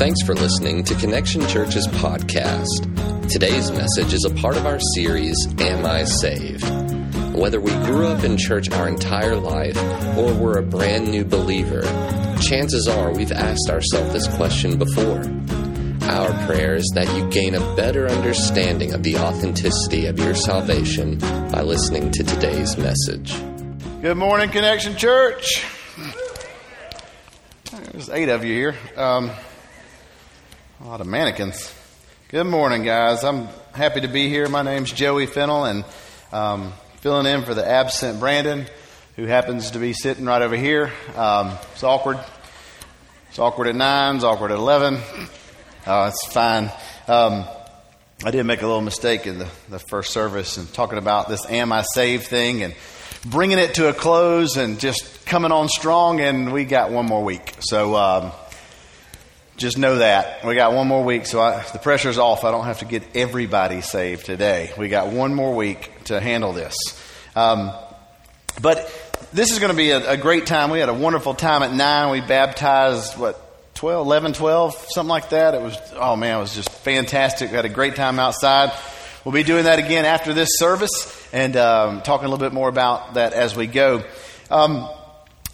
Thanks for listening to Connection Church's podcast. Today's message is a part of our series, Am I Saved? Whether we grew up in church our entire life or we're a brand new believer, chances are we've asked ourselves this question before. Our prayer is that you gain a better understanding of the authenticity of your salvation by listening to today's message. Good morning, Connection Church. There's eight of you here. Um, a lot of mannequins. Good morning, guys. I'm happy to be here. My name's Joey Fennel, and um, filling in for the absent Brandon, who happens to be sitting right over here. Um, it's awkward. It's awkward at nine. It's awkward at eleven. Oh, it's fine. Um, I did make a little mistake in the, the first service and talking about this "Am I Saved" thing and bringing it to a close and just coming on strong. And we got one more week, so um, just know that. We got one more week, so I, the pressure's off. I don't have to get everybody saved today. We got one more week to handle this. Um, but this is going to be a, a, great time. We had a wonderful time at 9. We baptized, what, 12, 11, 12, something like that. It was, oh man, it was just fantastic. We had a great time outside. We'll be doing that again after this service and um, talking a little bit more about that as we go. Um,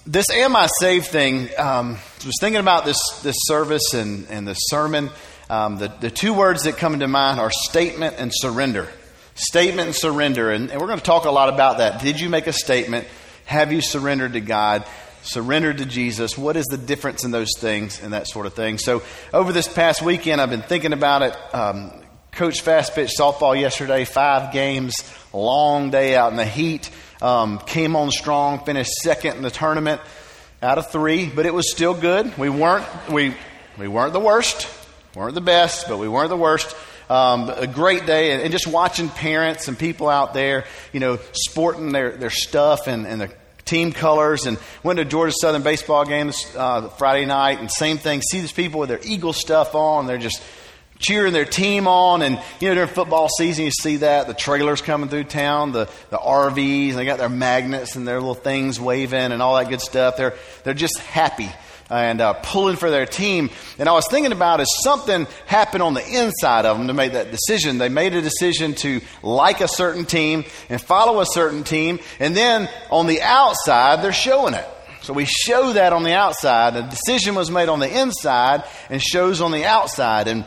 this Am I Saved thing, um, I was thinking about this, this service and, and the sermon. Um, the, the two words that come to mind are statement and surrender. Statement and surrender. And, and we're going to talk a lot about that. Did you make a statement? Have you surrendered to God? Surrendered to Jesus? What is the difference in those things and that sort of thing? So, over this past weekend, I've been thinking about it. Um, Coach Fast Pitch softball yesterday, five games, long day out in the heat. Um, came on strong, finished second in the tournament out of three, but it was still good. We weren't we we weren't the worst, weren't the best, but we weren't the worst. Um, a great day, and, and, just watching parents and people out there, you know, sporting their their stuff and, and their team colors, and went to Georgia Southern baseball games uh, Friday night, and same thing. See these people with their Eagle stuff on, they're just cheering their team on. And, you know, during football season, you see that. The trailers coming through town, the, the RVs, they got their magnets and their little things waving and all that good stuff. They're, they're just happy and uh, pulling for their team. And I was thinking about is something happened on the inside of them to make that decision. They made a decision to like a certain team and follow a certain team. And then on the outside, they're showing it. So we show that on the outside. The decision was made on the inside and shows on the outside. And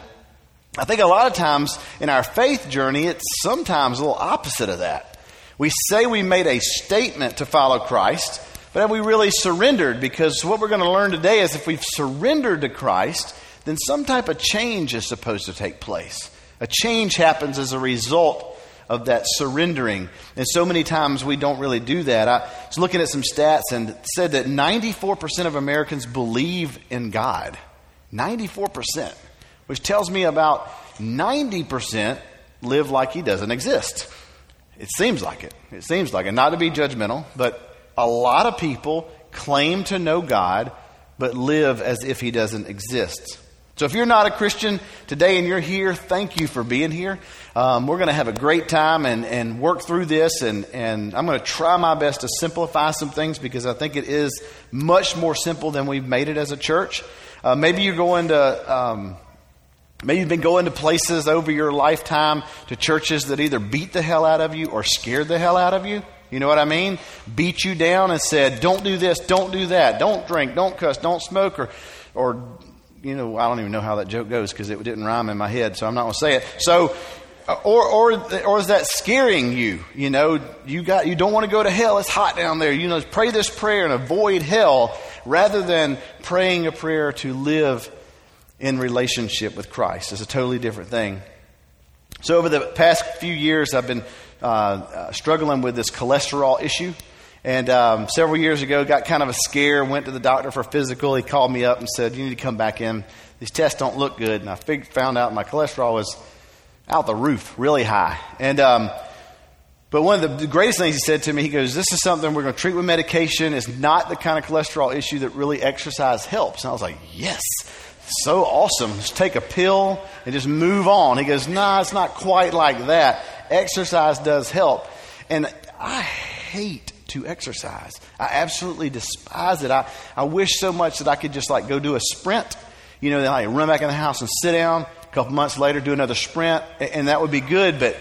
I think a lot of times in our faith journey, it's sometimes a little opposite of that. We say we made a statement to follow Christ, but have we really surrendered? Because what we're going to learn today is if we've surrendered to Christ, then some type of change is supposed to take place. A change happens as a result of that surrendering. And so many times we don't really do that. I was looking at some stats and said that 94% of Americans believe in God. 94% which tells me about 90% live like he doesn't exist. It seems like it. It seems like it. Not to be judgmental, but a lot of people claim to know God, but live as if he doesn't exist. So if you're not a Christian today and you're here, thank you for being here. Um, we're going to have a great time and, and work through this, and, and I'm going to try my best to simplify some things because I think it is much more simple than we've made it as a church. Uh, maybe you're going to. Um, Maybe you've been going to places over your lifetime to churches that either beat the hell out of you or scared the hell out of you. You know what I mean? Beat you down and said, don't do this, don't do that, don't drink, don't cuss, don't smoke, or, or you know, I don't even know how that joke goes because it didn't rhyme in my head, so I'm not going to say it. So, or, or, or is that scaring you? You know, you got, you don't want to go to hell. It's hot down there. You know, pray this prayer and avoid hell rather than praying a prayer to live in relationship with Christ. It's a totally different thing. So, over the past few years, I've been uh, uh, struggling with this cholesterol issue. And um, several years ago, got kind of a scare, went to the doctor for physical. He called me up and said, You need to come back in. These tests don't look good. And I fig- found out my cholesterol was out the roof, really high. And, um, but one of the greatest things he said to me, he goes, This is something we're going to treat with medication. It's not the kind of cholesterol issue that really exercise helps. And I was like, Yes so awesome. Just take a pill and just move on. He goes, nah, it's not quite like that. Exercise does help. And I hate to exercise. I absolutely despise it. I, I wish so much that I could just like go do a sprint, You know, they like run back in the house and sit down. A couple months later, do another sprint, and that would be good. But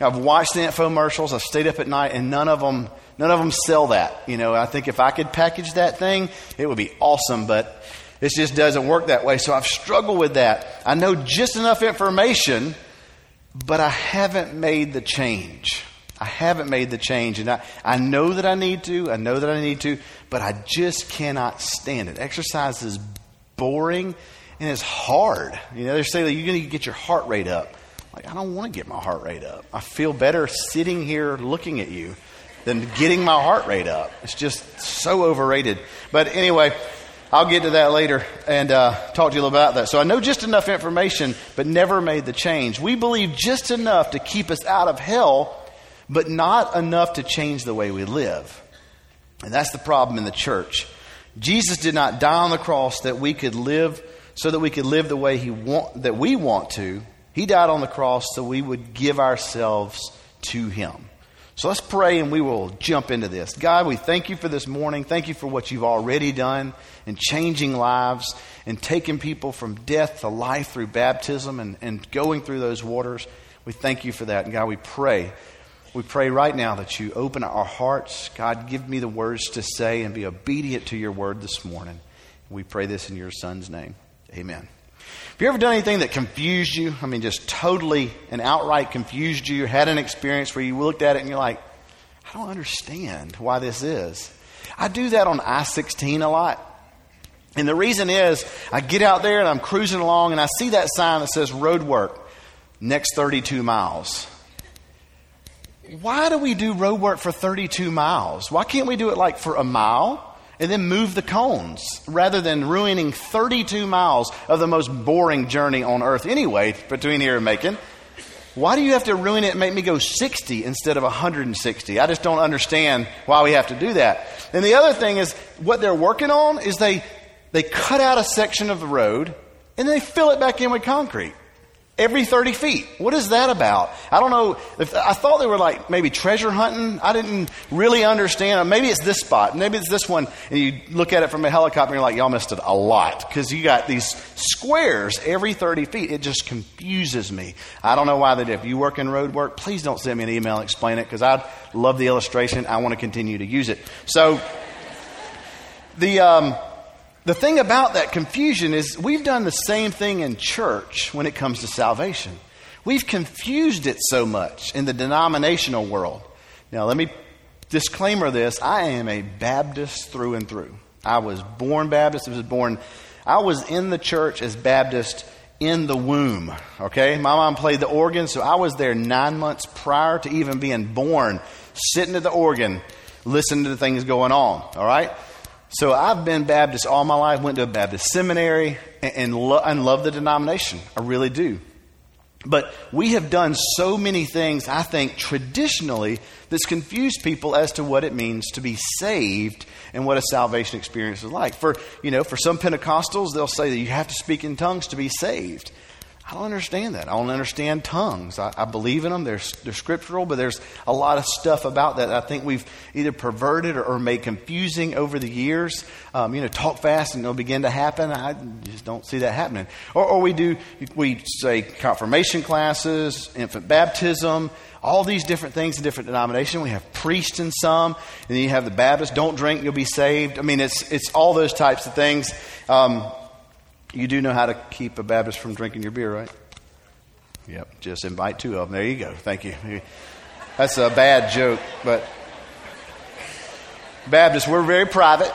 I've watched the infomercials. I've stayed up at night, and none of them, none of them sell that. You know, I think if I could package that thing, it would be awesome. But it just doesn't work that way. So I've struggled with that. I know just enough information, but I haven't made the change. I haven't made the change. And I, I know that I need to. I know that I need to, but I just cannot stand it. Exercise is boring and it's hard. You know, they say that you're going to get your heart rate up. Like, I don't want to get my heart rate up. I feel better sitting here looking at you than getting my heart rate up. It's just so overrated. But anyway, I'll get to that later and uh, talk to you about that. So I know just enough information, but never made the change. We believe just enough to keep us out of hell, but not enough to change the way we live. And that's the problem in the church. Jesus did not die on the cross that we could live so that we could live the way he want, that we want to. He died on the cross so we would give ourselves to him. So let's pray and we will jump into this. God, we thank you for this morning. Thank you for what you've already done in changing lives and taking people from death to life through baptism and, and going through those waters. We thank you for that. And God, we pray. We pray right now that you open our hearts. God, give me the words to say and be obedient to your word this morning. We pray this in your son's name. Amen. Have you ever done anything that confused you? I mean, just totally and outright confused you? Had an experience where you looked at it and you're like, I don't understand why this is. I do that on I 16 a lot. And the reason is, I get out there and I'm cruising along and I see that sign that says road work, next 32 miles. Why do we do road work for 32 miles? Why can't we do it like for a mile? And then move the cones rather than ruining 32 miles of the most boring journey on earth anyway between here and Macon. Why do you have to ruin it and make me go 60 instead of 160? I just don't understand why we have to do that. And the other thing is what they're working on is they they cut out a section of the road and they fill it back in with concrete every 30 feet. What is that about? I don't know. If, I thought they were like maybe treasure hunting. I didn't really understand. Maybe it's this spot. Maybe it's this one. And you look at it from a helicopter and you're like, y'all missed it a lot because you got these squares every 30 feet. It just confuses me. I don't know why they do. If you work in road work, please don't send me an email and explain it because I love the illustration. I want to continue to use it. So the, um, the thing about that confusion is we've done the same thing in church when it comes to salvation. We've confused it so much in the denominational world. Now, let me disclaimer this I am a Baptist through and through. I was born Baptist. I was born, I was in the church as Baptist in the womb. Okay? My mom played the organ, so I was there nine months prior to even being born, sitting at the organ, listening to the things going on. All right? So I've been Baptist all my life, went to a Baptist seminary, and, and, lo- and love the denomination. I really do. But we have done so many things, I think, traditionally, that's confused people as to what it means to be saved and what a salvation experience is like. For, you know, for some Pentecostals, they'll say that you have to speak in tongues to be saved. I don't understand that. I don't understand tongues. I, I, believe in them. They're, they're scriptural, but there's a lot of stuff about that I think we've either perverted or, or made confusing over the years. Um, you know, talk fast and it'll begin to happen. I just don't see that happening. Or, or we do, we say confirmation classes, infant baptism, all these different things in different denominations. We have priests in some, and then you have the Baptists, don't drink, you'll be saved. I mean, it's, it's all those types of things. Um, you do know how to keep a Baptist from drinking your beer, right? Yep, just invite two of them. There you go. Thank you. That's a bad joke, but Baptists, we're very private.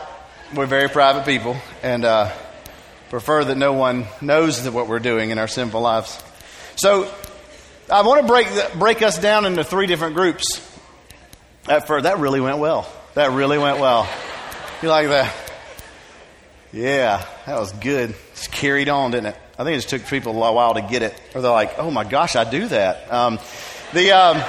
We're very private people and uh, prefer that no one knows what we're doing in our sinful lives. So I want to break, break us down into three different groups. At first, that really went well. That really went well. You like that? Yeah, that was good. It's carried on, didn't it? I think it just took people a while to get it, or they're like, "Oh my gosh, I do that." Um, the um,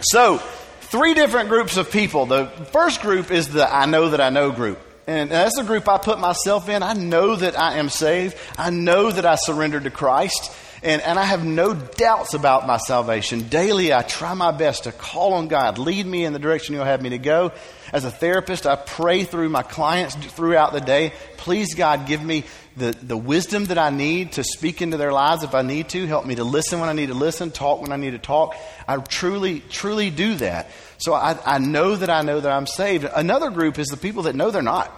so three different groups of people. The first group is the "I know that I know" group. And that's the group I put myself in. I know that I am saved. I know that I surrendered to Christ. And, and I have no doubts about my salvation. Daily, I try my best to call on God, lead me in the direction you'll have me to go. As a therapist, I pray through my clients throughout the day. Please, God, give me the, the wisdom that I need to speak into their lives if I need to, help me to listen when I need to listen, talk when I need to talk. I truly, truly do that. So I, I know that I know that I'm saved. Another group is the people that know they're not.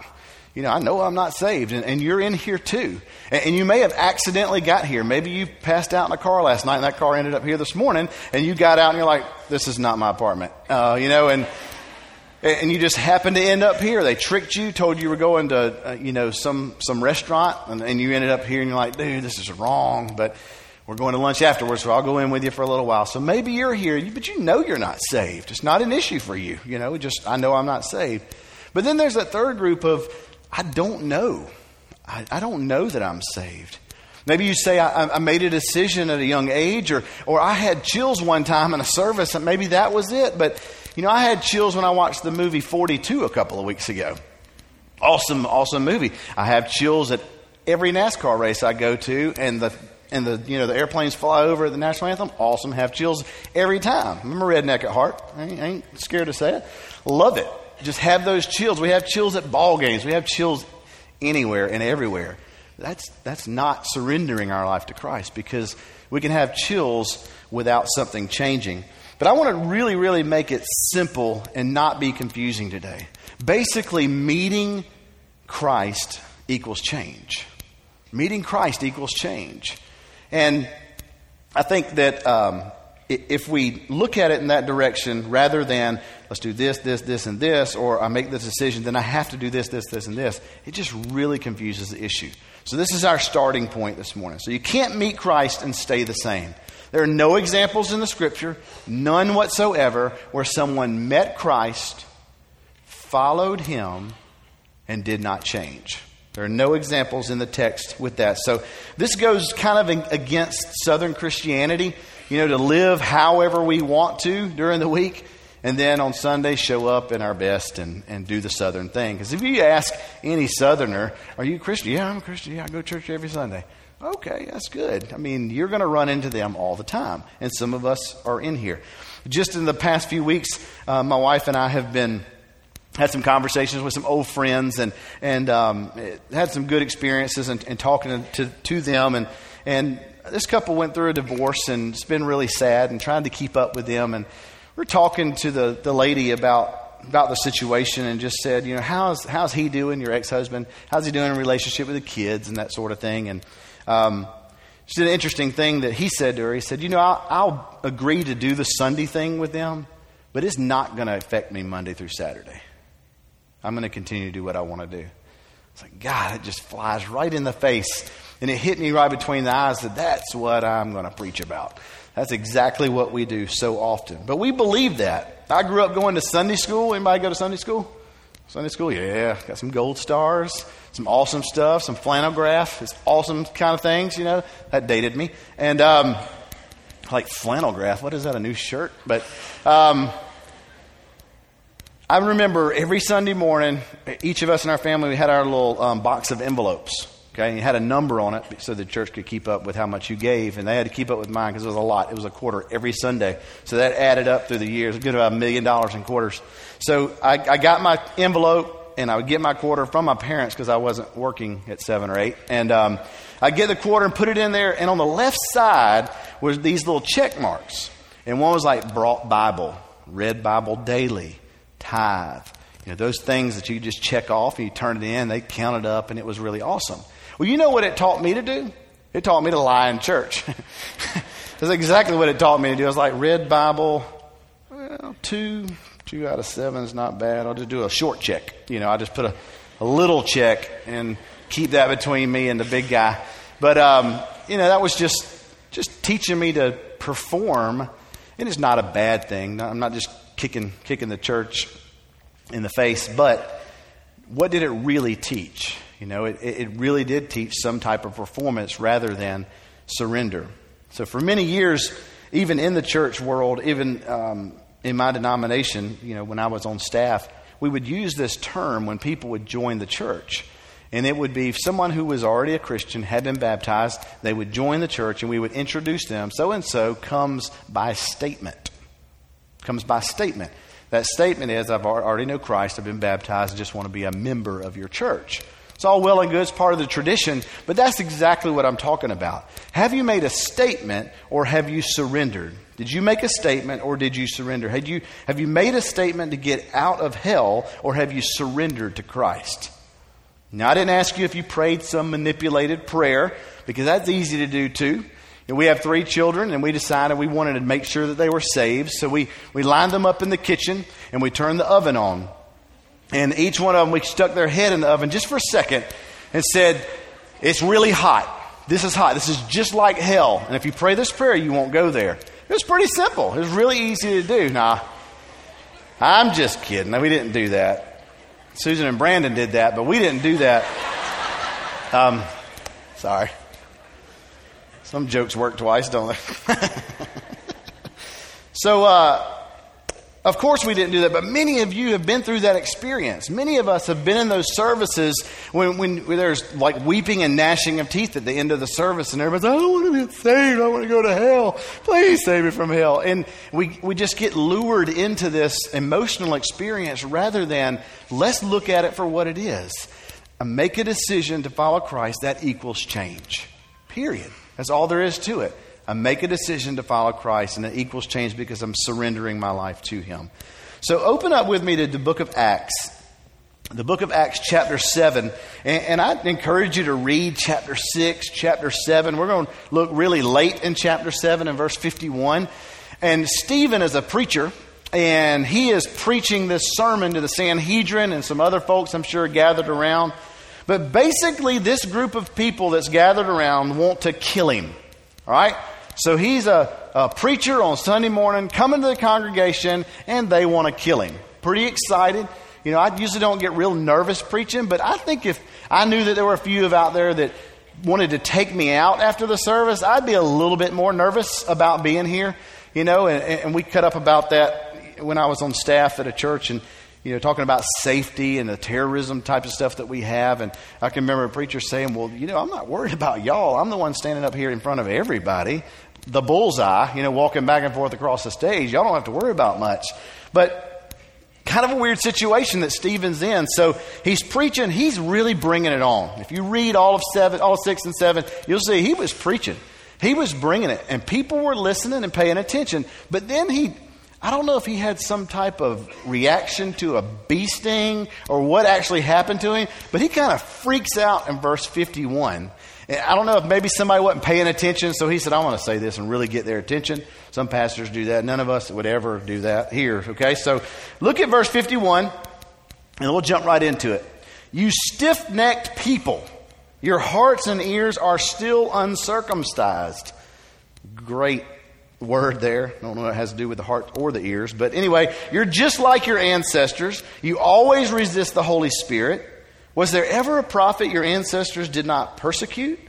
You know, I know I'm not saved, and, and you're in here too. And, and, you may have accidentally got here. Maybe you passed out in a car last night, and that car ended up here this morning, and you got out and you're like, this is not my apartment. Uh, you know, and and you just happened to end up here. They tricked you, told you were going to, uh, you know, some some restaurant, and, and, you ended up here, and you're like, dude, this is wrong. But we're going to lunch afterwards, so I'll go in with you for a little while. So maybe you're here, but you know you're not saved. It's not an issue for you. You know, just I know I'm not saved. But then there's that third group of I don't know. I, I don't know that I'm saved. Maybe you say, I, I, made a decision at a young age, or, or I had chills one time in a service, and maybe that was it. But you know, I had chills when I watched the movie 42 a couple of weeks ago. Awesome, awesome movie. I have chills at every NASCAR race I go to, and the and the you know the airplanes fly over the national anthem. Awesome, have chills every time. I'm a redneck at heart. I ain't, I ain't scared to say it. Love it. Just have those chills. We have chills at ball games. We have chills anywhere and everywhere. That's that's not surrendering our life to Christ because we can have chills without something changing. But I want to really, really make it simple and not be confusing today. Basically, meeting Christ equals change. Meeting Christ equals change. And I think that um, if we look at it in that direction, rather than let's do this, this, this, and this, or I make this decision, then I have to do this, this, this, and this, it just really confuses the issue. So, this is our starting point this morning. So, you can't meet Christ and stay the same. There are no examples in the scripture, none whatsoever, where someone met Christ, followed him, and did not change. There are no examples in the text with that. So this goes kind of against Southern Christianity, you know, to live however we want to during the week, and then on Sunday show up in our best and, and do the Southern thing. Because if you ask any Southerner, Are you a Christian? Yeah, I'm a Christian. Yeah, I go to church every Sunday. Okay, that's good. I mean, you're going to run into them all the time, and some of us are in here. Just in the past few weeks, uh, my wife and I have been had some conversations with some old friends and and um, had some good experiences and, and talking to, to them and and this couple went through a divorce and it's been really sad and trying to keep up with them and we're talking to the, the lady about about the situation and just said, you know, how's how's he doing, your ex husband? How's he doing in relationship with the kids and that sort of thing? And um, just an interesting thing that he said to her. He said, You know, I'll, I'll agree to do the Sunday thing with them, but it's not going to affect me Monday through Saturday. I'm going to continue to do what I want to do. It's like, God, it just flies right in the face. And it hit me right between the eyes that that's what I'm going to preach about. That's exactly what we do so often. But we believe that. I grew up going to Sunday school. Anybody go to Sunday school? Sunday school, yeah. Got some gold stars, some awesome stuff, some flannel graph, it's awesome kind of things, you know. That dated me. And um, like flannel graph, what is that, a new shirt? But um, I remember every Sunday morning, each of us in our family, we had our little um, box of envelopes. Okay, and you had a number on it so the church could keep up with how much you gave, and they had to keep up with mine because it was a lot. It was a quarter every Sunday, so that added up through the years. It good about a million dollars in quarters. So I, I got my envelope, and I would get my quarter from my parents because I wasn't working at seven or eight, and um, I get the quarter and put it in there. And on the left side was these little check marks, and one was like brought Bible, read Bible daily, tithe. You know, those things that you just check off and you turn it in, they count it up, and it was really awesome. Well, you know what it taught me to do? It taught me to lie in church. That's exactly what it taught me to do. I was like, read Bible, well, two, two out of seven is not bad. I'll just do a short check. You know, I just put a, a little check and keep that between me and the big guy. But, um, you know, that was just, just teaching me to perform. And it's not a bad thing. I'm not just kicking, kicking the church in the face, but what did it really teach? You know, it, it really did teach some type of performance rather than surrender. So for many years, even in the church world, even um, in my denomination, you know, when I was on staff, we would use this term when people would join the church. And it would be someone who was already a Christian, had been baptized, they would join the church, and we would introduce them. So and so comes by statement. Comes by statement. That statement is, I've already know Christ, I've been baptized, I just want to be a member of your church. It's all well and good, it's part of the tradition, but that's exactly what I'm talking about. Have you made a statement or have you surrendered? Did you make a statement or did you surrender? Had you, have you made a statement to get out of hell or have you surrendered to Christ? Now, I didn't ask you if you prayed some manipulated prayer because that's easy to do too. And we have three children, and we decided we wanted to make sure that they were saved. So we, we lined them up in the kitchen and we turned the oven on. And each one of them, we stuck their head in the oven just for a second and said, It's really hot. This is hot. This is just like hell. And if you pray this prayer, you won't go there. It was pretty simple. It was really easy to do. Nah, I'm just kidding. We didn't do that. Susan and Brandon did that, but we didn't do that. Um, sorry. Some jokes work twice, don't they? so, uh, of course, we didn't do that, but many of you have been through that experience. Many of us have been in those services when, when, when there's like weeping and gnashing of teeth at the end of the service, and everybody's, I don't want to be saved. I want to go to hell. Please save me from hell. And we, we just get lured into this emotional experience rather than let's look at it for what it is. And make a decision to follow Christ, that equals change. Period. That's all there is to it. I make a decision to follow Christ, and it equals change because I'm surrendering my life to Him. So open up with me to the book of Acts, the book of Acts, chapter 7. And, and I encourage you to read chapter 6, chapter 7. We're going to look really late in chapter 7 and verse 51. And Stephen is a preacher, and he is preaching this sermon to the Sanhedrin and some other folks, I'm sure, gathered around. But basically, this group of people that's gathered around want to kill him. All right? So he's a, a preacher on Sunday morning coming to the congregation, and they want to kill him. Pretty excited. You know, I usually don't get real nervous preaching, but I think if I knew that there were a few of out there that wanted to take me out after the service, I'd be a little bit more nervous about being here. You know, and, and we cut up about that when I was on staff at a church, and you know, talking about safety and the terrorism type of stuff that we have. And I can remember a preacher saying, Well, you know, I'm not worried about y'all. I'm the one standing up here in front of everybody, the bullseye, you know, walking back and forth across the stage. Y'all don't have to worry about much. But kind of a weird situation that Stephen's in. So he's preaching, he's really bringing it on. If you read all of seven, all six and seven, you'll see he was preaching. He was bringing it, and people were listening and paying attention. But then he I don't know if he had some type of reaction to a bee sting or what actually happened to him, but he kind of freaks out in verse 51. And I don't know if maybe somebody wasn't paying attention, so he said, I want to say this and really get their attention. Some pastors do that. None of us would ever do that here, okay? So look at verse 51, and we'll jump right into it. You stiff necked people, your hearts and ears are still uncircumcised. Great word there. I don't know what it has to do with the heart or the ears. But anyway, you're just like your ancestors. You always resist the Holy Spirit. Was there ever a prophet your ancestors did not persecute?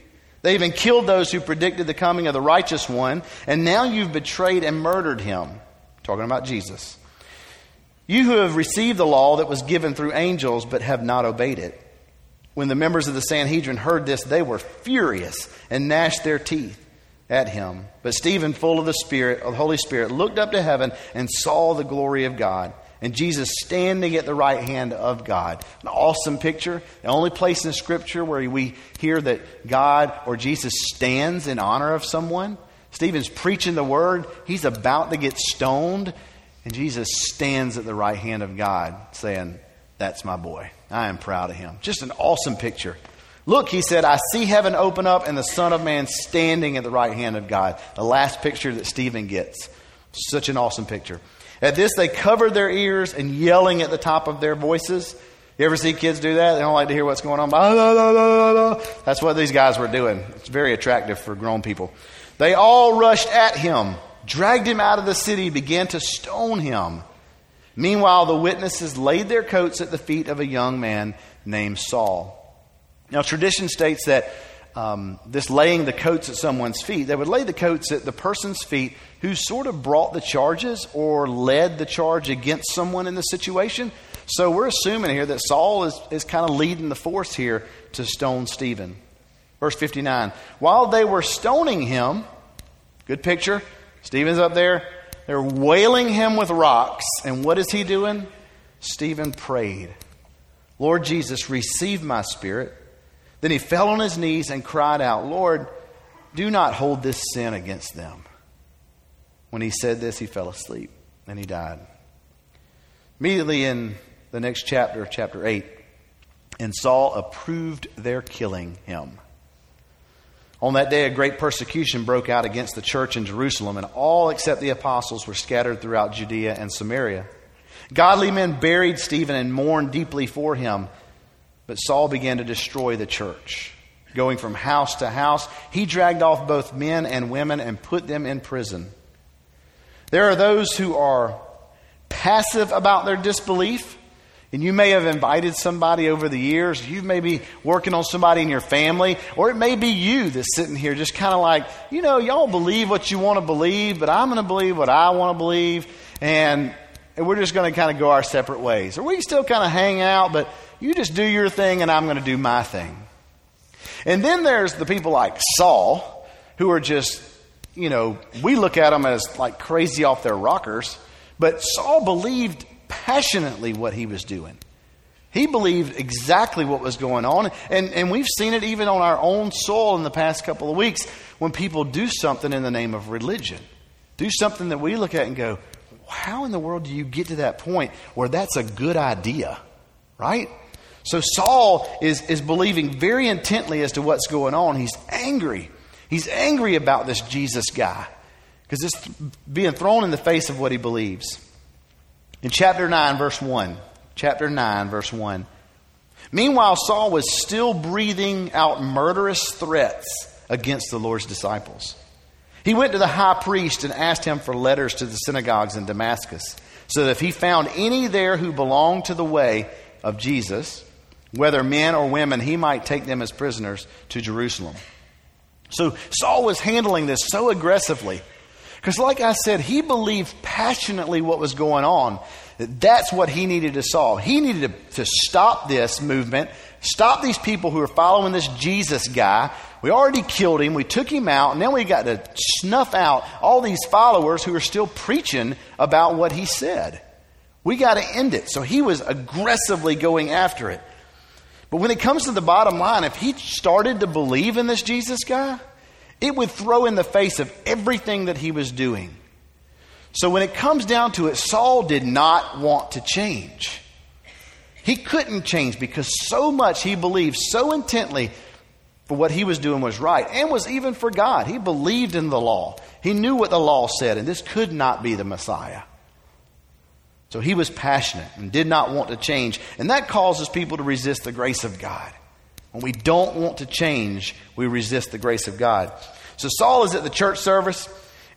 They even killed those who predicted the coming of the righteous one, and now you've betrayed and murdered him. Talking about Jesus. You who have received the law that was given through angels but have not obeyed it. When the members of the Sanhedrin heard this, they were furious and gnashed their teeth at him. But Stephen, full of the Spirit, of the Holy Spirit, looked up to heaven and saw the glory of God. And Jesus standing at the right hand of God. An awesome picture. The only place in Scripture where we hear that God or Jesus stands in honor of someone. Stephen's preaching the word. He's about to get stoned. And Jesus stands at the right hand of God, saying, That's my boy. I am proud of him. Just an awesome picture. Look, he said, I see heaven open up and the Son of Man standing at the right hand of God. The last picture that Stephen gets. Such an awesome picture. At this, they covered their ears and yelling at the top of their voices. You ever see kids do that? They don't like to hear what's going on. That's what these guys were doing. It's very attractive for grown people. They all rushed at him, dragged him out of the city, began to stone him. Meanwhile, the witnesses laid their coats at the feet of a young man named Saul. Now, tradition states that um, this laying the coats at someone's feet, they would lay the coats at the person's feet who sort of brought the charges or led the charge against someone in the situation. So we're assuming here that Saul is, is kind of leading the force here to stone Stephen. Verse 59 While they were stoning him, good picture, Stephen's up there, they're wailing him with rocks. And what is he doing? Stephen prayed, Lord Jesus, receive my spirit. Then he fell on his knees and cried out, Lord, do not hold this sin against them. When he said this, he fell asleep and he died. Immediately in the next chapter, chapter 8, and Saul approved their killing him. On that day, a great persecution broke out against the church in Jerusalem, and all except the apostles were scattered throughout Judea and Samaria. Godly men buried Stephen and mourned deeply for him. But Saul began to destroy the church. Going from house to house, he dragged off both men and women and put them in prison. There are those who are passive about their disbelief. And you may have invited somebody over the years. You may be working on somebody in your family, or it may be you that's sitting here just kind of like, you know, y'all believe what you want to believe, but I'm going to believe what I want to believe, and, and we're just going to kind of go our separate ways. Or we still kind of hang out, but you just do your thing and I'm going to do my thing. And then there's the people like Saul, who are just, you know, we look at them as like crazy off their rockers, but Saul believed passionately what he was doing. He believed exactly what was going on. And, and we've seen it even on our own soul in the past couple of weeks when people do something in the name of religion. Do something that we look at and go, how in the world do you get to that point where that's a good idea? Right? So Saul is, is believing very intently as to what's going on. He's angry. He's angry about this Jesus guy because it's being thrown in the face of what he believes. In chapter 9, verse 1, chapter 9, verse 1. Meanwhile, Saul was still breathing out murderous threats against the Lord's disciples. He went to the high priest and asked him for letters to the synagogues in Damascus, so that if he found any there who belonged to the way of Jesus, whether men or women, he might take them as prisoners to Jerusalem. So Saul was handling this so aggressively. Because, like I said, he believed passionately what was going on. That's what he needed to solve. He needed to, to stop this movement, stop these people who are following this Jesus guy. We already killed him, we took him out, and then we got to snuff out all these followers who are still preaching about what he said. We got to end it. So he was aggressively going after it. But when it comes to the bottom line, if he started to believe in this Jesus guy, it would throw in the face of everything that he was doing. So when it comes down to it, Saul did not want to change. He couldn't change because so much he believed so intently for what he was doing was right and was even for God. He believed in the law. He knew what the law said, and this could not be the Messiah. So he was passionate and did not want to change. And that causes people to resist the grace of God. When we don't want to change, we resist the grace of God. So Saul is at the church service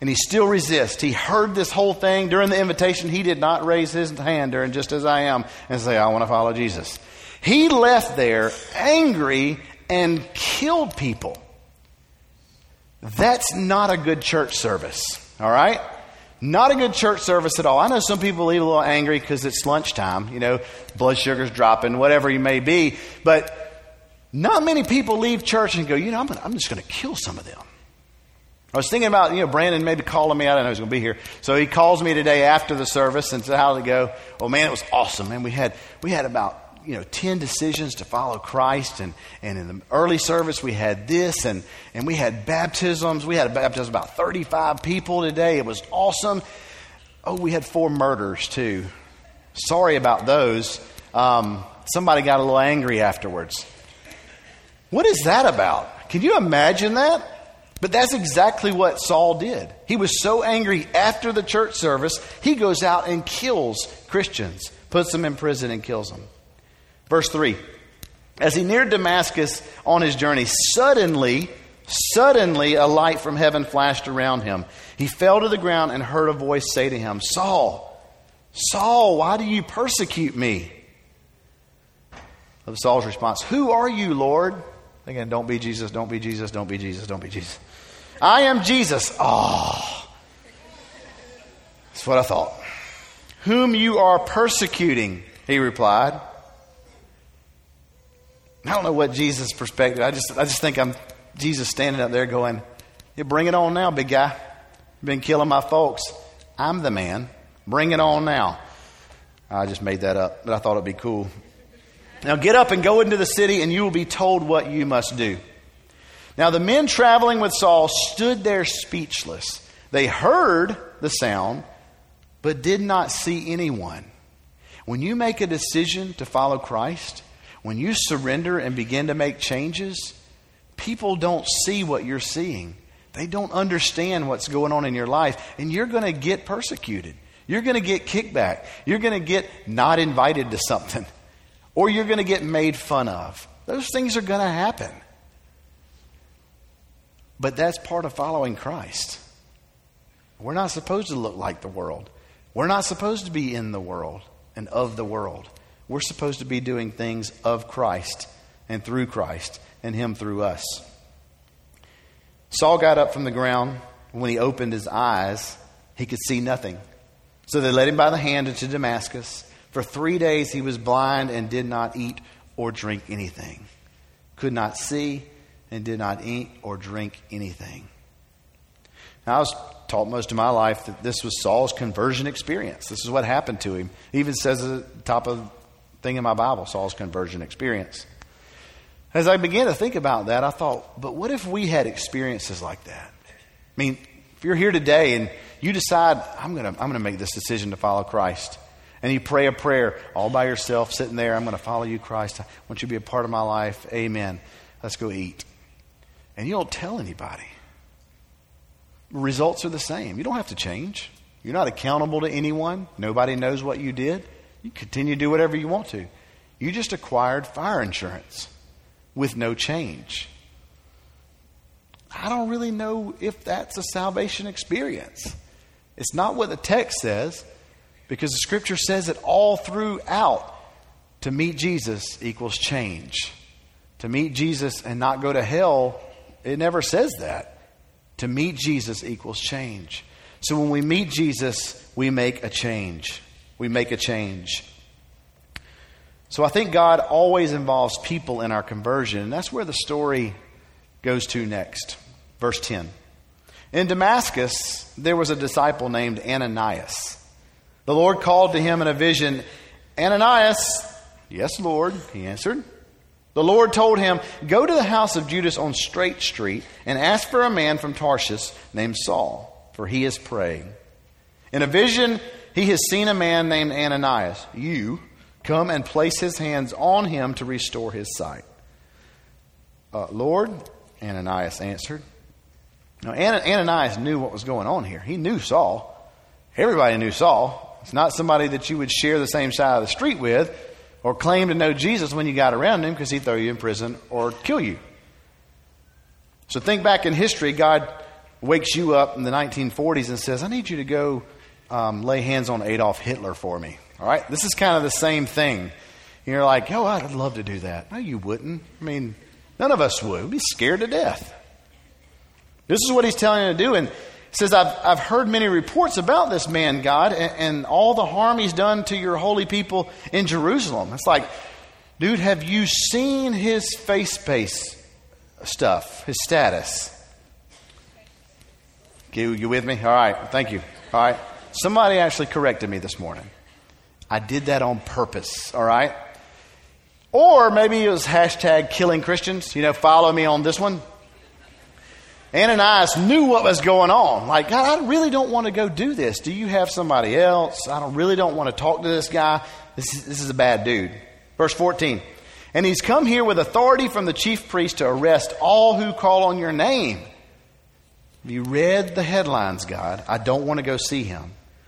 and he still resists. He heard this whole thing during the invitation. He did not raise his hand during just as I am and say, I want to follow Jesus. He left there angry and killed people. That's not a good church service, all right? Not a good church service at all. I know some people leave a little angry because it's lunchtime, you know, blood sugar's dropping, whatever you may be. But not many people leave church and go, you know, I'm, gonna, I'm just going to kill some of them. I was thinking about, you know, Brandon maybe calling me. I don't know he's going to be here. So he calls me today after the service and said, how did it go? Oh, man, it was awesome, man. We had, we had about you know, 10 decisions to follow Christ. And, and in the early service, we had this, and, and we had baptisms. We had a baptism about 35 people today. It was awesome. Oh, we had four murders, too. Sorry about those. Um, somebody got a little angry afterwards. What is that about? Can you imagine that? But that's exactly what Saul did. He was so angry after the church service, he goes out and kills Christians, puts them in prison, and kills them. Verse 3 As he neared Damascus on his journey, suddenly, suddenly a light from heaven flashed around him. He fell to the ground and heard a voice say to him, Saul, Saul, why do you persecute me? Of Saul's response, Who are you, Lord? Again, don't be Jesus, don't be Jesus, don't be Jesus, don't be Jesus. I am Jesus. Oh, that's what I thought. Whom you are persecuting, he replied. I don't know what Jesus' perspective. I just, I just think I'm Jesus standing up there going, "You bring it on now, big guy. Been killing my folks. I'm the man. Bring it on now." I just made that up, but I thought it'd be cool. Now get up and go into the city, and you will be told what you must do. Now the men traveling with Saul stood there speechless. They heard the sound, but did not see anyone. When you make a decision to follow Christ, when you surrender and begin to make changes, people don't see what you're seeing. They don't understand what's going on in your life, and you're going to get persecuted. You're going to get kickback. You're going to get not invited to something, or you're going to get made fun of. Those things are going to happen. But that's part of following Christ. We're not supposed to look like the world. We're not supposed to be in the world and of the world. We're supposed to be doing things of Christ and through Christ and Him through us. Saul got up from the ground. When he opened his eyes, he could see nothing. So they led him by the hand into Damascus. For three days he was blind and did not eat or drink anything. Could not see and did not eat or drink anything. Now, I was taught most of my life that this was Saul's conversion experience. This is what happened to him. It even says at the top of thing in my Bible, Saul's conversion experience. As I began to think about that, I thought, but what if we had experiences like that? I mean, if you're here today and you decide, I'm going to I'm going to make this decision to follow Christ, and you pray a prayer all by yourself, sitting there, I'm going to follow you, Christ. I want you to be a part of my life. Amen. Let's go eat. And you don't tell anybody. Results are the same. You don't have to change. You're not accountable to anyone. Nobody knows what you did. You continue to do whatever you want to. You just acquired fire insurance with no change. I don't really know if that's a salvation experience. It's not what the text says, because the scripture says it all throughout. To meet Jesus equals change. To meet Jesus and not go to hell, it never says that. To meet Jesus equals change. So when we meet Jesus, we make a change. We make a change. So I think God always involves people in our conversion, and that's where the story goes to next. Verse 10. In Damascus, there was a disciple named Ananias. The Lord called to him in a vision, Ananias. Yes, Lord, he answered. The Lord told him, Go to the house of Judas on Straight Street and ask for a man from Tarsus named Saul, for he is praying. In a vision, he has seen a man named Ananias. You come and place his hands on him to restore his sight. Uh, Lord, Ananias answered. Now, Ananias knew what was going on here. He knew Saul. Everybody knew Saul. It's not somebody that you would share the same side of the street with or claim to know Jesus when you got around him because he'd throw you in prison or kill you. So think back in history, God wakes you up in the 1940s and says, I need you to go um, lay hands on Adolf Hitler for me. All right? This is kind of the same thing. You're like, oh, I'd love to do that. No, you wouldn't. I mean, none of us would. We'd be scared to death. This is what he's telling you to do. And says, I've, I've heard many reports about this man, God, and, and all the harm he's done to your holy people in Jerusalem. It's like, dude, have you seen his face space stuff, his status? You, you with me? All right, thank you. All right. Somebody actually corrected me this morning. I did that on purpose, all right? Or maybe it was hashtag killing Christians. You know, follow me on this one. Ananias knew what was going on. Like, God, I really don't want to go do this. Do you have somebody else? I don't really don't want to talk to this guy. This is, this is a bad dude. Verse 14. And he's come here with authority from the chief priest to arrest all who call on your name. You read the headlines, God? I don't want to go see him.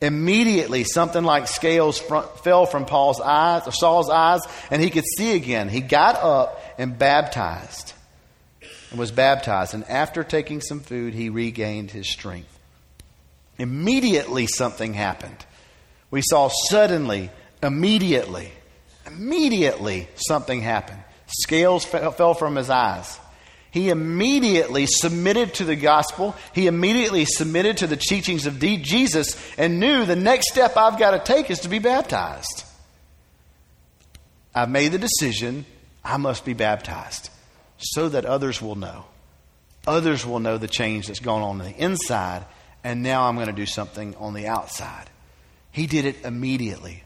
Immediately, something like scales fell from Paul's eyes, or Saul's eyes, and he could see again. He got up and baptized, and was baptized. And after taking some food, he regained his strength. Immediately, something happened. We saw suddenly, immediately. Immediately, something happened. Scales fell from his eyes. He immediately submitted to the gospel. He immediately submitted to the teachings of Jesus and knew the next step I've got to take is to be baptized. I've made the decision I must be baptized so that others will know. Others will know the change that's gone on in the inside, and now I'm going to do something on the outside. He did it immediately.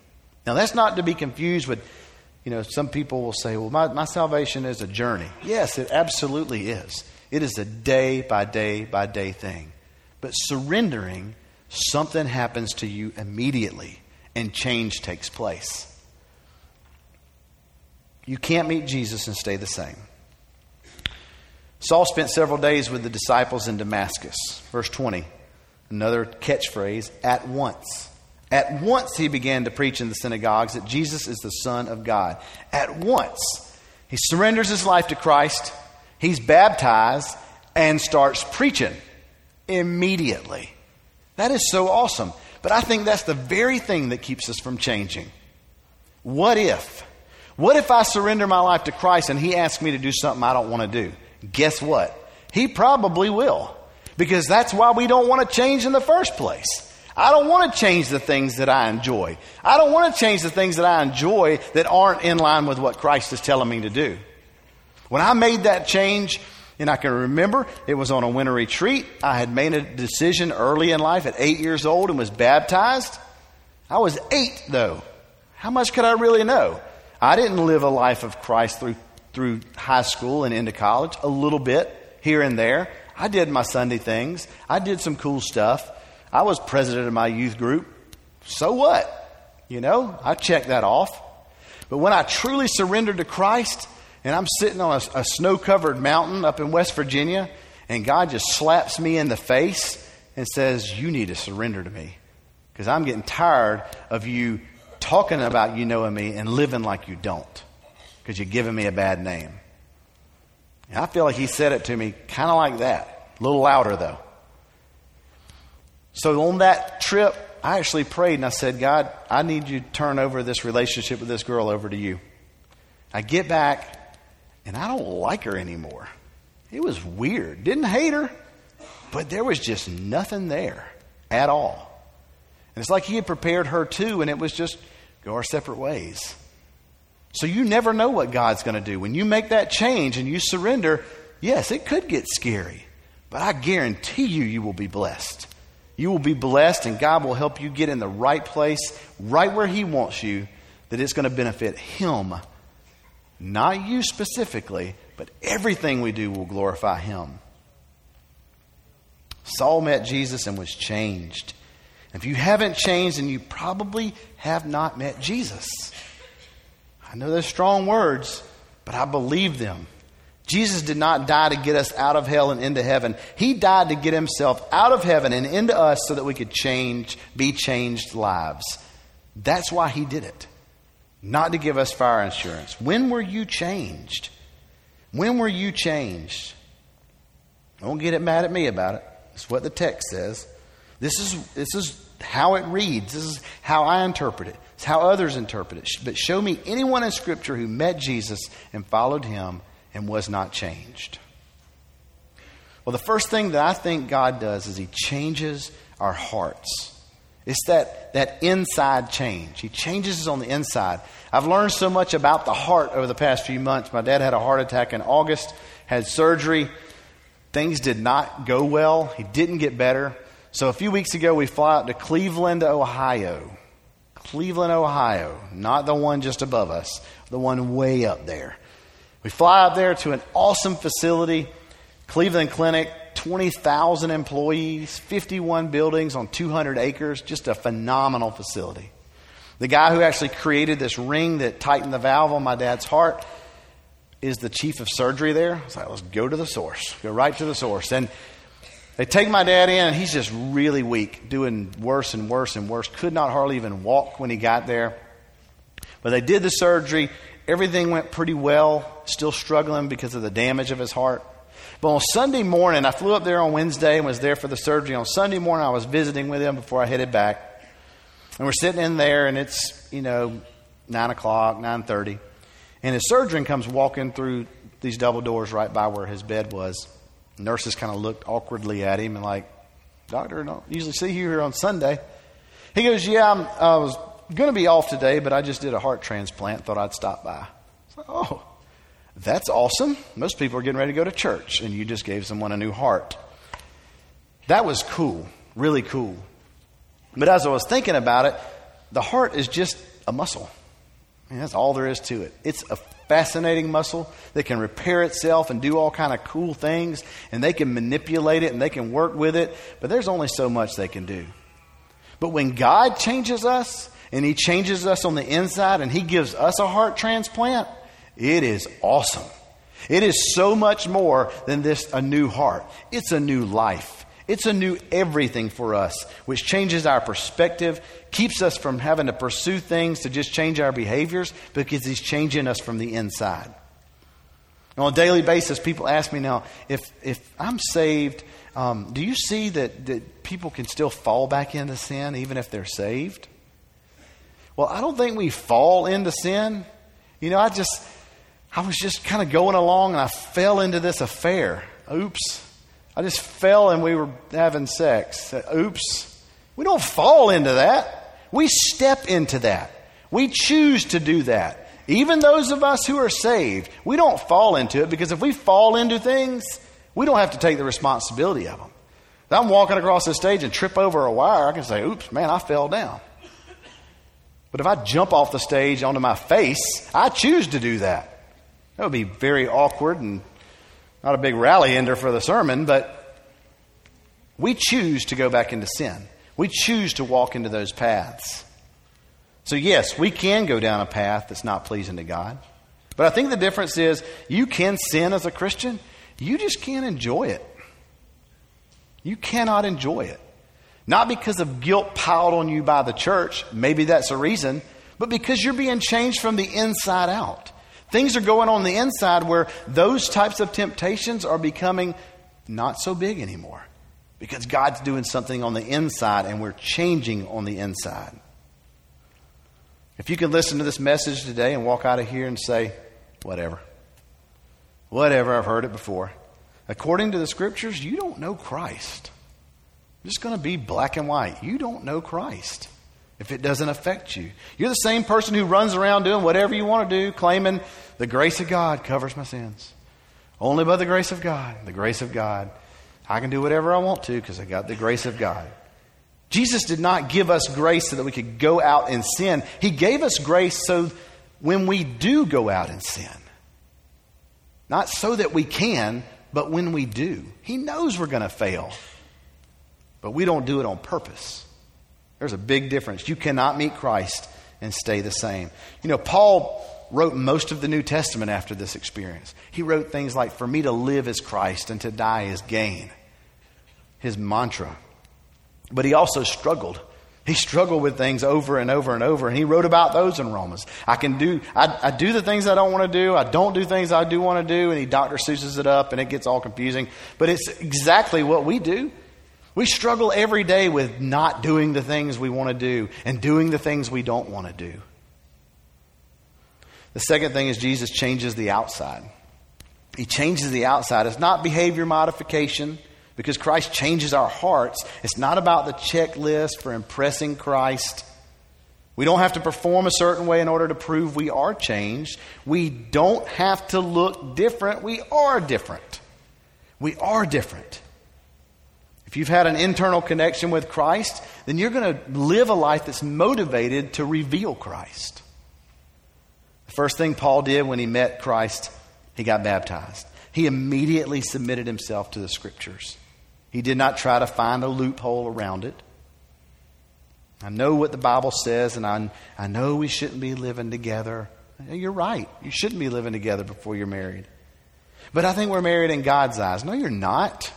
Now, that's not to be confused with, you know, some people will say, well, my, my salvation is a journey. Yes, it absolutely is. It is a day by day by day thing. But surrendering, something happens to you immediately, and change takes place. You can't meet Jesus and stay the same. Saul spent several days with the disciples in Damascus. Verse 20, another catchphrase, at once. At once he began to preach in the synagogues that Jesus is the Son of God. At once. He surrenders his life to Christ, he's baptized, and starts preaching immediately. That is so awesome. But I think that's the very thing that keeps us from changing. What if? What if I surrender my life to Christ and he asks me to do something I don't want to do? Guess what? He probably will. Because that's why we don't want to change in the first place. I don't want to change the things that I enjoy. I don't want to change the things that I enjoy that aren't in line with what Christ is telling me to do. When I made that change, and I can remember it was on a winter retreat. I had made a decision early in life at eight years old and was baptized. I was eight, though. How much could I really know? I didn't live a life of Christ through through high school and into college, a little bit here and there. I did my Sunday things. I did some cool stuff. I was president of my youth group. So what? You know, I checked that off. But when I truly surrendered to Christ, and I'm sitting on a, a snow covered mountain up in West Virginia, and God just slaps me in the face and says, You need to surrender to me. Because I'm getting tired of you talking about you knowing me and living like you don't because you're giving me a bad name. And I feel like he said it to me kind of like that, a little louder though. So on that trip, I actually prayed and I said, God, I need you to turn over this relationship with this girl over to you. I get back and I don't like her anymore. It was weird. Didn't hate her, but there was just nothing there at all. And it's like he had prepared her too, and it was just go our separate ways. So you never know what God's going to do. When you make that change and you surrender, yes, it could get scary, but I guarantee you, you will be blessed. You will be blessed, and God will help you get in the right place, right where He wants you, that it's going to benefit Him. Not you specifically, but everything we do will glorify Him. Saul met Jesus and was changed. If you haven't changed, then you probably have not met Jesus. I know they're strong words, but I believe them. Jesus did not die to get us out of hell and into heaven. He died to get himself out of heaven and into us so that we could change, be changed lives. That's why he did it. Not to give us fire insurance. When were you changed? When were you changed? Don't get it mad at me about it. It's what the text says. This is, this is how it reads. This is how I interpret it. It's how others interpret it. But show me anyone in Scripture who met Jesus and followed him and was not changed. Well, the first thing that I think God does is He changes our hearts. It's that, that inside change. He changes us on the inside. I've learned so much about the heart over the past few months. My dad had a heart attack in August, had surgery. Things did not go well. He didn't get better. So a few weeks ago, we fly out to Cleveland, Ohio. Cleveland, Ohio, not the one just above us, the one way up there. We fly up there to an awesome facility, Cleveland Clinic, 20,000 employees, 51 buildings on 200 acres, just a phenomenal facility. The guy who actually created this ring that tightened the valve on my dad's heart is the chief of surgery there. I was like, let's go to the source, go right to the source. And they take my dad in, and he's just really weak, doing worse and worse and worse. Could not hardly even walk when he got there. But they did the surgery. Everything went pretty well, still struggling because of the damage of his heart. But on Sunday morning, I flew up there on Wednesday and was there for the surgery. On Sunday morning, I was visiting with him before I headed back. And we're sitting in there, and it's, you know, 9 o'clock, 9.30. And his surgeon comes walking through these double doors right by where his bed was. Nurses kind of looked awkwardly at him and like, Doctor, don't usually see you here on Sunday. He goes, Yeah, I'm, i was going to be off today, but I just did a heart transplant. Thought I'd stop by. Oh, that's awesome. Most people are getting ready to go to church, and you just gave someone a new heart. That was cool, really cool. But as I was thinking about it, the heart is just a muscle. I mean, that's all there is to it. It's a fascinating muscle that can repair itself and do all kind of cool things, and they can manipulate it and they can work with it, but there's only so much they can do. But when God changes us, and He changes us on the inside, and He gives us a heart transplant, it is awesome. It is so much more than this a new heart. It's a new life. It's a new everything for us, which changes our perspective, keeps us from having to pursue things to just change our behaviors because He's changing us from the inside. on a daily basis, people ask me now if, if I'm saved, um, do you see that, that people can still fall back into sin even if they're saved? Well, I don't think we fall into sin. You know, I just, I was just kind of going along and I fell into this affair. Oops. I just fell and we were having sex. Oops. We don't fall into that. We step into that. We choose to do that. Even those of us who are saved, we don't fall into it because if we fall into things, we don't have to take the responsibility of them. If I'm walking across the stage and trip over a wire, I can say, oops, man, I fell down. But if I jump off the stage onto my face, I choose to do that. That would be very awkward and not a big rally ender for the sermon, but we choose to go back into sin. We choose to walk into those paths. So, yes, we can go down a path that's not pleasing to God. But I think the difference is you can sin as a Christian, you just can't enjoy it. You cannot enjoy it. Not because of guilt piled on you by the church, maybe that's a reason, but because you're being changed from the inside out. Things are going on the inside where those types of temptations are becoming not so big anymore because God's doing something on the inside and we're changing on the inside. If you can listen to this message today and walk out of here and say, whatever, whatever, I've heard it before. According to the scriptures, you don't know Christ. Just going to be black and white. You don't know Christ if it doesn't affect you. You're the same person who runs around doing whatever you want to do, claiming the grace of God covers my sins. Only by the grace of God. The grace of God. I can do whatever I want to because I got the grace of God. Jesus did not give us grace so that we could go out and sin. He gave us grace so when we do go out and sin, not so that we can, but when we do. He knows we're going to fail, but we don't do it on purpose. There's a big difference. You cannot meet Christ and stay the same. You know, Paul wrote most of the New Testament after this experience. He wrote things like, For me to live is Christ and to die is gain. His mantra. But he also struggled. He struggled with things over and over and over, and he wrote about those in Romans. I can do, I, I do the things I don't want to do. I don't do things I do want to do, and he Dr. Seuss's it up, and it gets all confusing. But it's exactly what we do. We struggle every day with not doing the things we want to do and doing the things we don't want to do. The second thing is Jesus changes the outside. He changes the outside. It's not behavior modification because Christ changes our hearts. It's not about the checklist for impressing Christ. We don't have to perform a certain way in order to prove we are changed. We don't have to look different. We are different. We are different. If you've had an internal connection with Christ, then you're going to live a life that's motivated to reveal Christ. The first thing Paul did when he met Christ, he got baptized. He immediately submitted himself to the scriptures. He did not try to find a loophole around it. I know what the Bible says, and I, I know we shouldn't be living together. You're right. You shouldn't be living together before you're married. But I think we're married in God's eyes. No, you're not.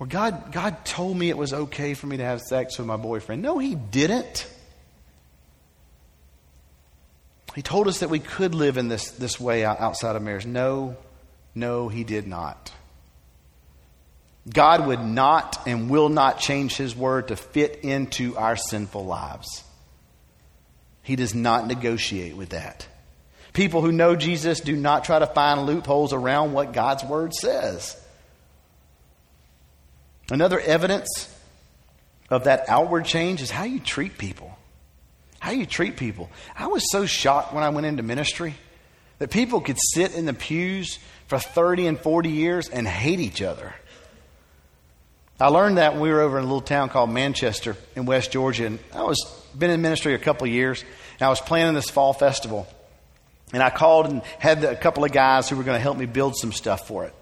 Well, God, God told me it was okay for me to have sex with my boyfriend. No, He didn't. He told us that we could live in this, this way outside of marriage. No, no, He did not. God would not and will not change His word to fit into our sinful lives. He does not negotiate with that. People who know Jesus do not try to find loopholes around what God's word says. Another evidence of that outward change is how you treat people. How you treat people. I was so shocked when I went into ministry that people could sit in the pews for 30 and 40 years and hate each other. I learned that when we were over in a little town called Manchester in West Georgia. And I was been in ministry a couple years, and I was planning this fall festival. And I called and had a couple of guys who were going to help me build some stuff for it.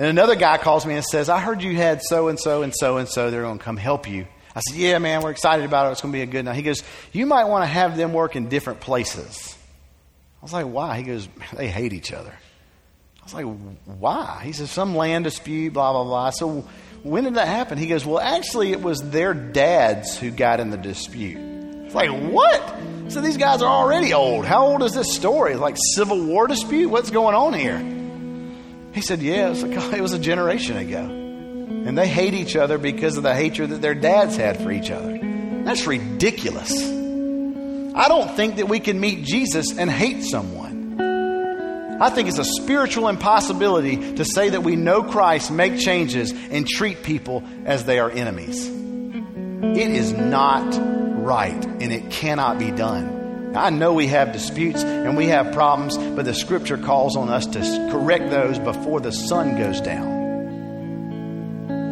And another guy calls me and says, I heard you had so and so and so and so. They're going to come help you. I said, Yeah, man, we're excited about it. It's going to be a good night. He goes, You might want to have them work in different places. I was like, Why? He goes, They hate each other. I was like, Why? He says, Some land dispute, blah, blah, blah. So when did that happen? He goes, Well, actually, it was their dads who got in the dispute. It's like, What? So these guys are already old. How old is this story? Like Civil War dispute? What's going on here? He said, Yeah, it was, like, oh, it was a generation ago. And they hate each other because of the hatred that their dads had for each other. That's ridiculous. I don't think that we can meet Jesus and hate someone. I think it's a spiritual impossibility to say that we know Christ, make changes, and treat people as they are enemies. It is not right, and it cannot be done. I know we have disputes and we have problems, but the scripture calls on us to correct those before the sun goes down.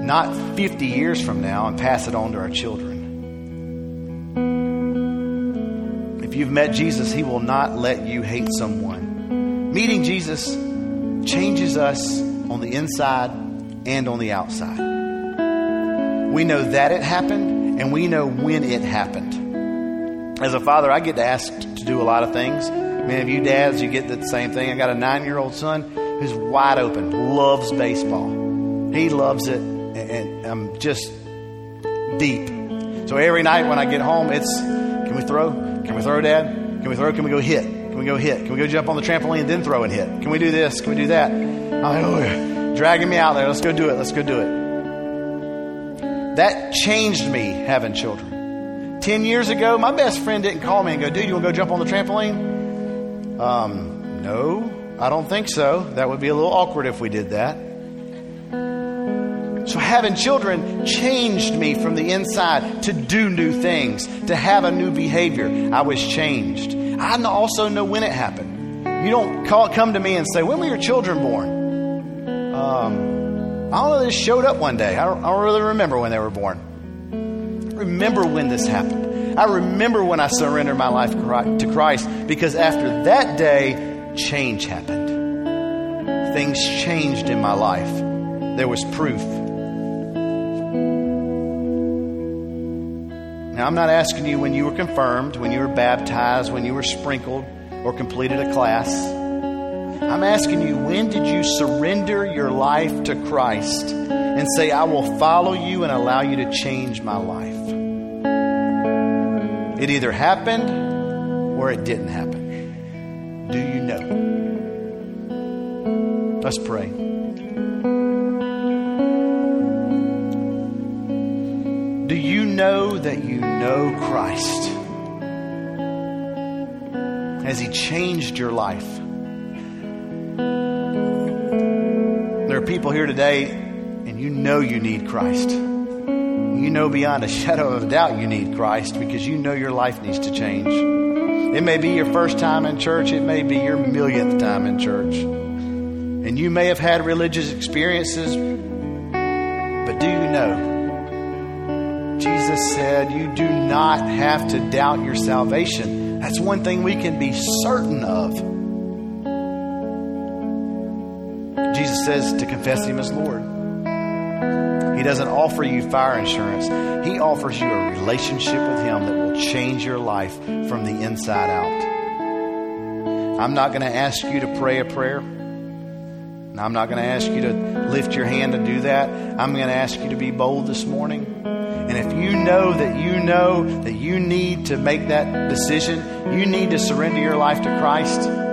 Not 50 years from now and pass it on to our children. If you've met Jesus, He will not let you hate someone. Meeting Jesus changes us on the inside and on the outside. We know that it happened and we know when it happened. As a father, I get asked to do a lot of things. Many of you dads, you get the same thing. I got a nine year old son who's wide open, loves baseball. He loves it, and I'm just deep. So every night when I get home, it's can we throw? Can we throw, Dad? Can we throw? Can we go hit? Can we go hit? Can we go jump on the trampoline and then throw and hit? Can we do this? Can we do that? I'm like, oh, dragging me out there. Let's go do it. Let's go do it. That changed me having children. Ten years ago, my best friend didn't call me and go, dude, you want to go jump on the trampoline? Um, no, I don't think so. That would be a little awkward if we did that. So, having children changed me from the inside to do new things, to have a new behavior. I was changed. I also know when it happened. You don't call, come to me and say, When were your children born? Um, I don't know, they showed up one day. I don't, I don't really remember when they were born. Remember when this happened. I remember when I surrendered my life to Christ because after that day, change happened. Things changed in my life. There was proof. Now, I'm not asking you when you were confirmed, when you were baptized, when you were sprinkled, or completed a class. I'm asking you, when did you surrender your life to Christ and say, I will follow you and allow you to change my life? It either happened or it didn't happen. Do you know? Let's pray. Do you know that you know Christ? Has He changed your life? There are people here today, and you know you need Christ. You know beyond a shadow of a doubt you need Christ because you know your life needs to change. It may be your first time in church, it may be your millionth time in church. And you may have had religious experiences, but do you know? Jesus said, You do not have to doubt your salvation. That's one thing we can be certain of. Jesus says to confess Him as Lord. He doesn't offer you fire insurance, He offers you a relationship with Him that will change your life from the inside out. I'm not going to ask you to pray a prayer. I'm not going to ask you to lift your hand to do that. I'm going to ask you to be bold this morning. And if you know that you know that you need to make that decision, you need to surrender your life to Christ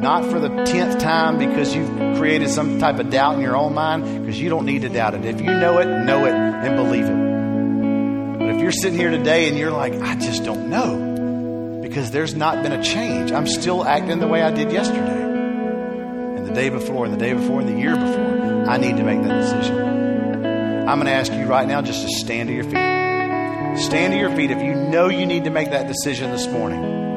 not for the tenth time because you've created some type of doubt in your own mind, because you don't need to doubt it. If you know it, know it and believe it. But if you're sitting here today and you're like, I just don't know, because there's not been a change. I'm still acting the way I did yesterday, and the day before, and the day before, and the year before. I need to make that decision. I'm going to ask you right now just to stand to your feet. Stand to your feet if you know you need to make that decision this morning.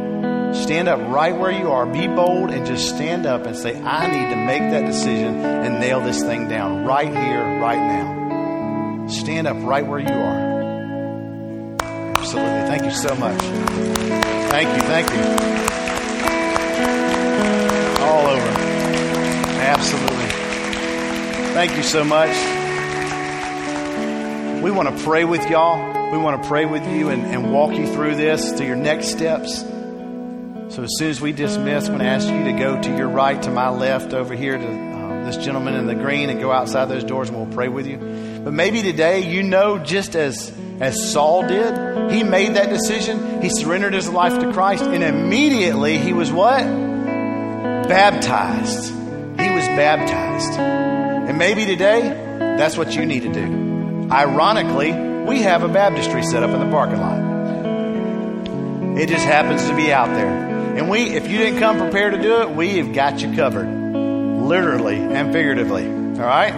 Stand up right where you are. Be bold and just stand up and say, I need to make that decision and nail this thing down right here, right now. Stand up right where you are. Absolutely. Thank you so much. Thank you. Thank you. All over. Absolutely. Thank you so much. We want to pray with y'all. We want to pray with you and, and walk you through this to your next steps. So as soon as we dismiss, I'm going to ask you to go to your right, to my left, over here to um, this gentleman in the green, and go outside those doors, and we'll pray with you. But maybe today, you know, just as as Saul did, he made that decision. He surrendered his life to Christ, and immediately he was what? Baptized. He was baptized. And maybe today, that's what you need to do. Ironically, we have a baptistry set up in the parking lot. It just happens to be out there. And we, if you didn't come prepared to do it, we have got you covered. Literally and figuratively. All right?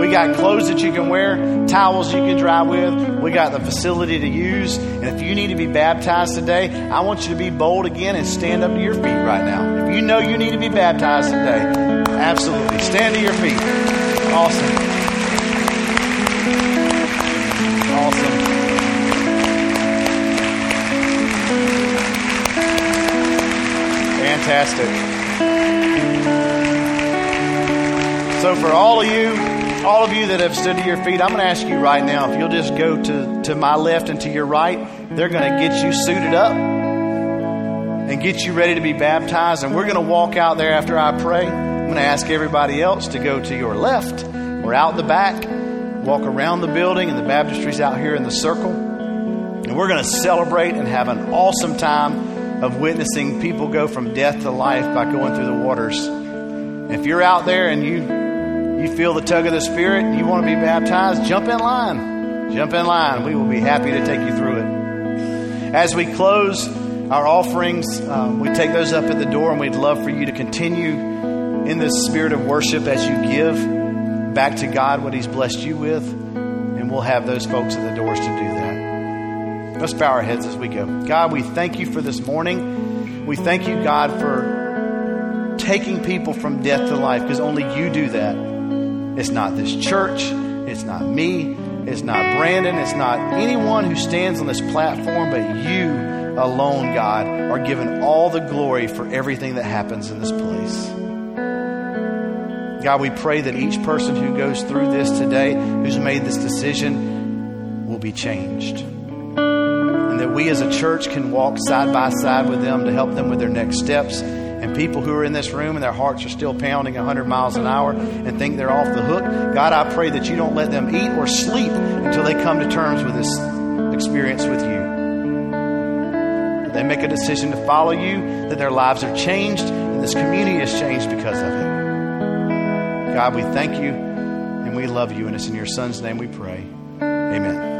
We got clothes that you can wear, towels you can dry with. We got the facility to use. And if you need to be baptized today, I want you to be bold again and stand up to your feet right now. If you know you need to be baptized today, absolutely. Stand to your feet. Awesome. Awesome. Fantastic. So, for all of you, all of you that have stood to your feet, I'm going to ask you right now if you'll just go to, to my left and to your right, they're going to get you suited up and get you ready to be baptized. And we're going to walk out there after I pray. I'm going to ask everybody else to go to your left. We're out the back, walk around the building, and the baptistry's out here in the circle. And we're going to celebrate and have an awesome time of witnessing people go from death to life by going through the waters. If you're out there and you you feel the tug of the Spirit, you want to be baptized, jump in line. Jump in line. We will be happy to take you through it. As we close our offerings, um, we take those up at the door, and we'd love for you to continue in this spirit of worship as you give back to God what He's blessed you with. And we'll have those folks at the doors to do that. Let's bow our heads as we go. God, we thank you for this morning. We thank you, God, for taking people from death to life because only you do that. It's not this church. It's not me. It's not Brandon. It's not anyone who stands on this platform, but you alone, God, are given all the glory for everything that happens in this place. God, we pray that each person who goes through this today, who's made this decision, will be changed. We as a church can walk side by side with them to help them with their next steps and people who are in this room and their hearts are still pounding 100 miles an hour and think they're off the hook, God, I pray that you don't let them eat or sleep until they come to terms with this experience with you. They make a decision to follow you, that their lives are changed, and this community is changed because of it. God, we thank you and we love you, and it's in your Son's name we pray. Amen.